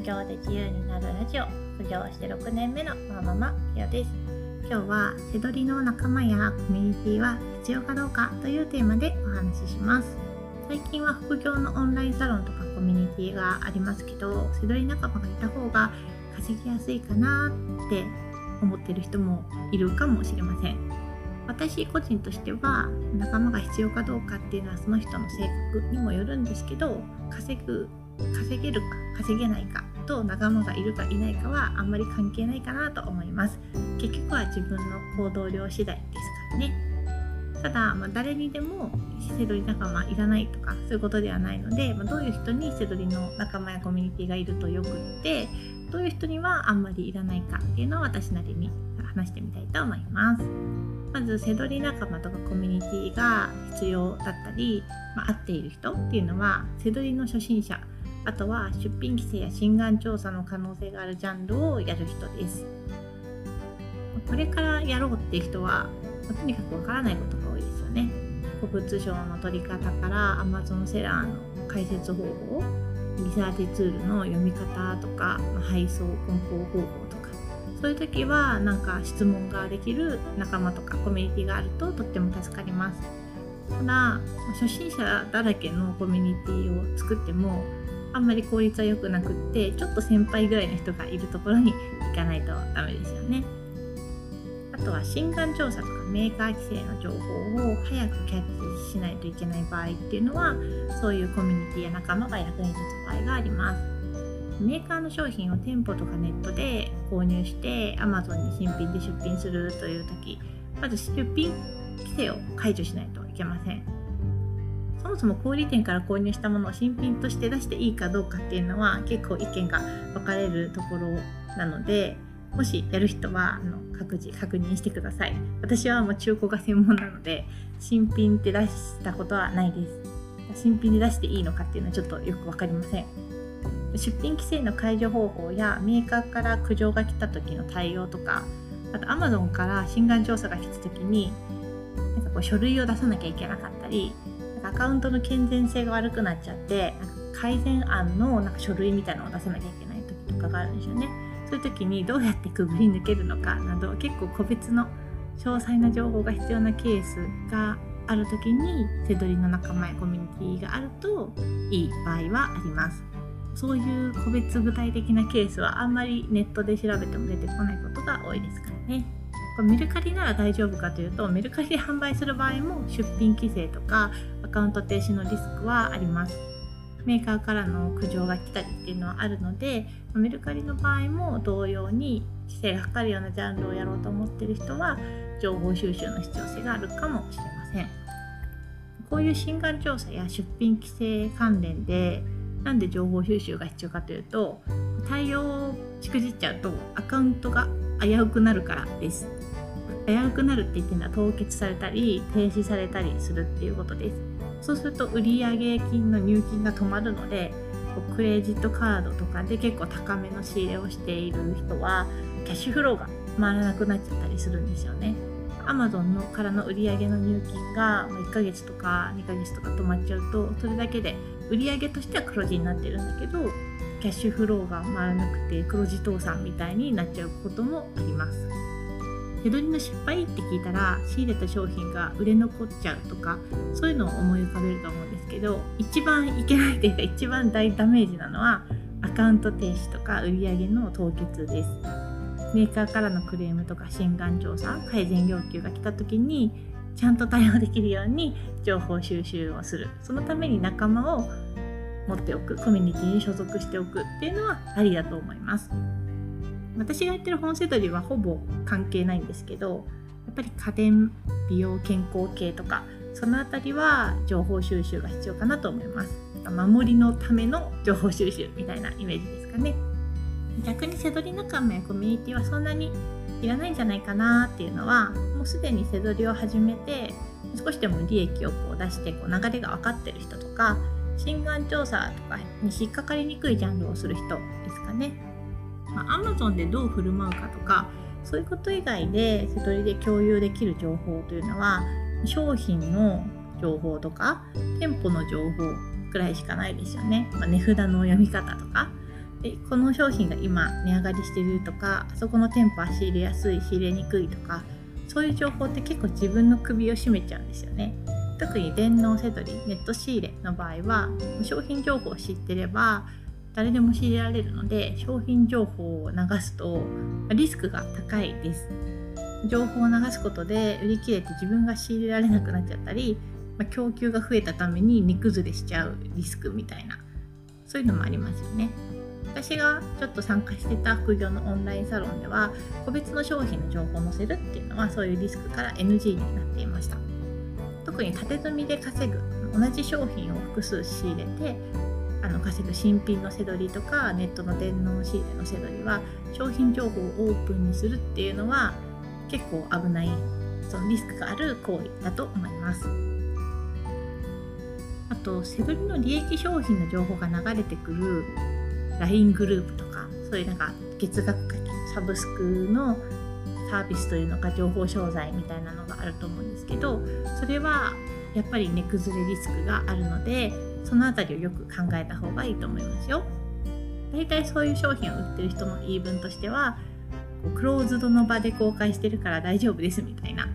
副業で自由になるラジオ。副業して6年目のマママひよです。今日は背取りの仲間やコミュニティは必要かどうかというテーマでお話しします。最近は副業のオンラインサロンとかコミュニティがありますけど背取り仲間がいた方が稼ぎやすいかなって思ってる人もいるかもしれません。私個人としては仲間が必要かどうかっていうのはその人の性格にもよるんですけど稼ぐ稼げるか稼げないかと仲間がいるかいないかはあんまり関係ないかなと思います。結局は自分の行動量次第ですからね。ただ、まあ、誰にでもセドリ仲間いらないとかそういうことではないので、まあ、どういう人にセドリの仲間やコミュニティがいるとよくってどういう人にはあんまりいらないかっていうのを私なりに話してみたいと思います。まずセドリ仲間とかコミュニティが必要だったり、まあ、合っている人っていうのはセドリの初心者あとは出品規制や心眼調査の可能性があるジャンルをやる人です。これからやろうっていう人はとにかくわからないことが多いですよね。古物商の取り方から Amazon セラーの解説方法リサーチツールの読み方とか配送梱包方法とか。そういう時はなんか質問ができる仲間とかコミュニティがあるととっても助かります。ただ初心者だらけのコミュニティを作ってもあんまり効率は良くなくってちょっと先輩ぐらいの人がいるところに行かないとダメですよね。あとは心眼調査とかメーカー規制の情報を早くキャッチしないといけない場合っていうのはそういうコミュニティや仲間が役に立つ場合があります。メーカーの商品を店舗とかネットで購入して Amazon に新品で出品するという時まず出品規制を解除しないといけません。そもそも小売店から購入したものを新品として出していいかどうかっていうのは結構意見が分かれるところなのでもしやる人はあの各自確認してください。私はもう中古が専門なので新品って出したことはないです。新品で出していいのかっていうのはちょっとよく分かりません。出品規制の解除方法やメーカーから苦情が来た時の対応とかあと Amazon から心眼調査が来た時になんかこう書類を出さなきゃいけなかったりアカウントの健全性が悪くなっちゃってなんか改善案のなんか書類みたいなのを出さなきゃいけない時とかがあるんですよね。そういう時にどうやってくぐり抜けるのかなど結構個別の詳細な情報が必要なケースがある時に背取りの仲間やコミュニティがあるといい場合はあります。そういう個別具体的なケースはあんまりネットで調べても出てこないことが多いですからね。メルカリなら大丈夫かというとメルカリで販売する場合も出品規制とかアカウント停止のリスクはあります。メーカーからの苦情が来たりっていうのはあるのでメルカリの場合も同様に規制がかかるようなジャンルをやろうと思ってる人は情報収集の必要性があるかもしれません。こういう心眼調査や出品規制関連でなんで情報収集が必要かというと対応をしくじっちゃうとアカウントが危うくなるからです。危うくなるって言ってるのは凍結されたり停止されたりするっていうことですそうすると売上金の入金が止まるのでクレジットカードとかで結構高めの仕入れをしている人はキャッシュフローが回らなくなっちゃったりするんですよね。Amazon のからの売上の入金が1ヶ月とか2ヶ月とか止まっちゃうとそれだけで売上としては黒字になってるんだけどキャッシュフローが回らなくて黒字倒産みたいになっちゃうこともあります。手取りの失敗って聞いたら仕入れた商品が売れ残っちゃうとかそういうのを思い浮かべると思うんですけど一番いけないというか一番大ダメージなのはアカウント停止とか売上の凍結です。メーカーからのクレームとか心眼調査改善要求が来た時にちゃんと対応できるように情報収集をする。そのために仲間を持っておくコミュニティに所属しておくっていうのはありだと思います。私がやってる本セドリはほぼ関係ないんですけどやっぱり家電美容健康系とかその辺りは情報収集が必要かなと思います。守りのための情報収集みたいなイメージですかね。逆にセドリ仲間やコミュニティはそんなにいらないんじゃないかなっていうのはもうすでにセドリを始めて少しでも利益をこう出してこう流れが分かってる人とか心眼調査とかに引っかかりにくいジャンルをする人ですかね。まあ、Amazon でどう振る舞うかとかそういうこと以外で瀬戸りで共有できる情報というのは商品の情報とか店舗の情報くらいしかないですよね、まあ、値札の読み方とか。えこの商品が今値上がりしてるとかあそこの店舗は仕入れやすい仕入れにくいとかそういう情報って結構自分の首を絞めちゃうんですよね。特に電脳せどりネット仕入れの場合は商品情報を知ってれば誰でも仕入れられるので商品情報を流すとリスクが高いです。情報を流すことで売り切れて自分が仕入れられなくなっちゃったり、ま供給が増えたために値崩れしちゃうリスクみたいなそういうのもありますよね。私がちょっと参加してた副業のオンラインサロンでは個別の商品の情報を載せるっていうのはそういうリスクから NG になっていました。特に縦積みで稼ぐ同じ商品を複数仕入れてあの稼ぐ新品のせどりとかネットの電脳仕入れのせどりは商品情報をオープンにするっていうのは結構危ないそのリスクがある行為だと思います。あとせどりの利益商品の情報が流れてくる LINE グループとかそういうなんか月額課金サブスクのサービスというのか情報商材みたいなのがあると思うんですけどそれはやっぱり値崩れリスクがあるのでその辺りをよく考えた方がいいと思いますよ。大体そういう商品を売ってる人の言い分としてはクローズドの場で公開してるから大丈夫ですみたいな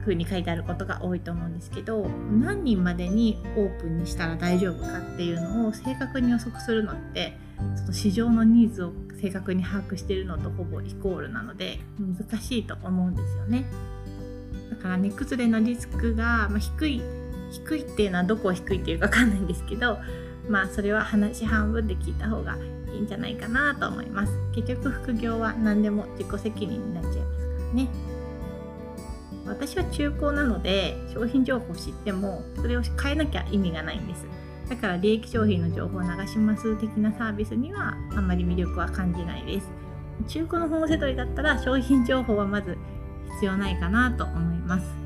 風に書いてあることが多いと思うんですけど何人までにオープンにしたら大丈夫かっていうのを正確に予測するのってその市場のニーズを正確に把握してるのとほぼイコールなので難しいと思うんですよね。だから値崩れのリスクが、低い低いっていうのはどこを低いっていうか分かんないんですけどまあそれは話半分で聞いた方がいいんじゃないかなと思います。結局副業は何でも自己責任になっちゃいますからね。私は中古なので商品情報を知ってもそれを変えなきゃ意味がないんです。だから利益商品の情報を流します的なサービスにはあんまり魅力は感じないです。中古の本セ取りだったら商品情報はまず必要ないかなと思います。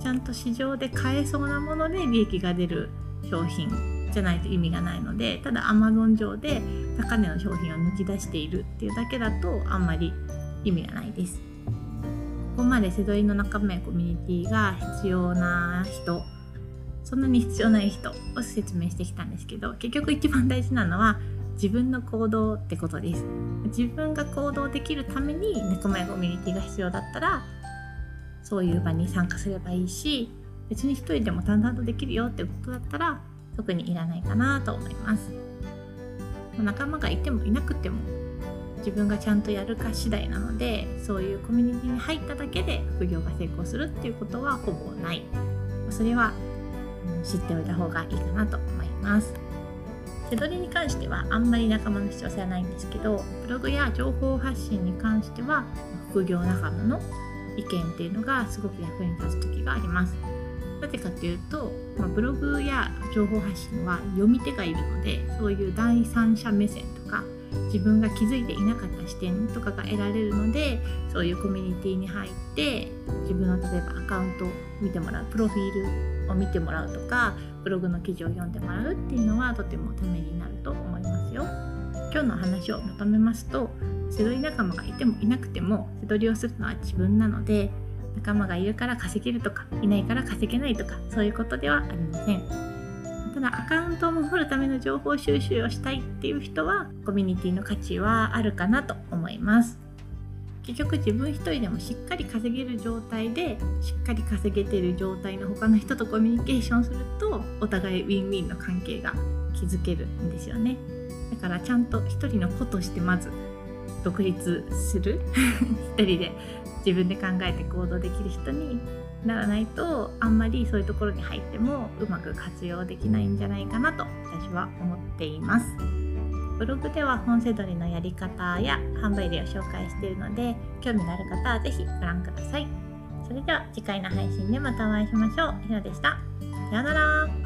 ちゃんと市場で買えそうなもので利益が出る商品じゃないと意味がないのでただ Amazon 上で高値の商品を抜き出しているっていうだけだとあんまり意味がないです。ここまでセドリの仲間やコミュニティが必要な人そんなに必要ない人を説明してきたんですけど結局一番大事なのは自分の行動ってことです。自分が行動できるために仲間やコミュニティが必要だったらそういう場に参加すればいいし別に一人でも淡々とできるよってことだったら特にいらないかなと思います。仲間がいてもいなくても自分がちゃんとやるか次第なのでそういうコミュニティに入っただけで副業が成功するっていうことはほぼない。それは知っておいた方がいいかなと思います。手取りに関してはあんまり仲間の必要性はないんですけどブログや情報発信に関しては副業仲間の意見っていうのがすごく役に立つ時がありますなぜかというと、まあ、ブログや情報発信は読み手がいるのでそういう第三者目線とか自分が気づいていなかった視点とかが得られるのでそういうコミュニティに入って自分の例えばアカウントを見てもらうプロフィールを見てもらうとかブログの記事を読んでもらうっていうのはとてもためになると思いますよ。今日の話をまとめますと背取り仲間がいてもいなくても背取りをするのは自分なので仲間がいるから稼げるとかいないから稼げないとかそういうことではありません。ただアカウントを守るための情報収集をしたいっていう人はコミュニティの価値はあるかなと思います。結局自分一人でもしっかり稼げる状態でしっかり稼げてる状態の他の人とコミュニケーションするとお互いウィンウィンの関係が築けるんですよね。だからちゃんと一人の子としてまず独立する？一人で自分で考えて行動できる人にならないとあんまりそういうところに入ってもうまく活用できないんじゃないかなと私は思っています。ブログでは本セドリのやり方や販売例を紹介しているので興味のある方は是非ご覧ください。それでは次回の配信でまたお会いしましょう。ひろでした。さようなら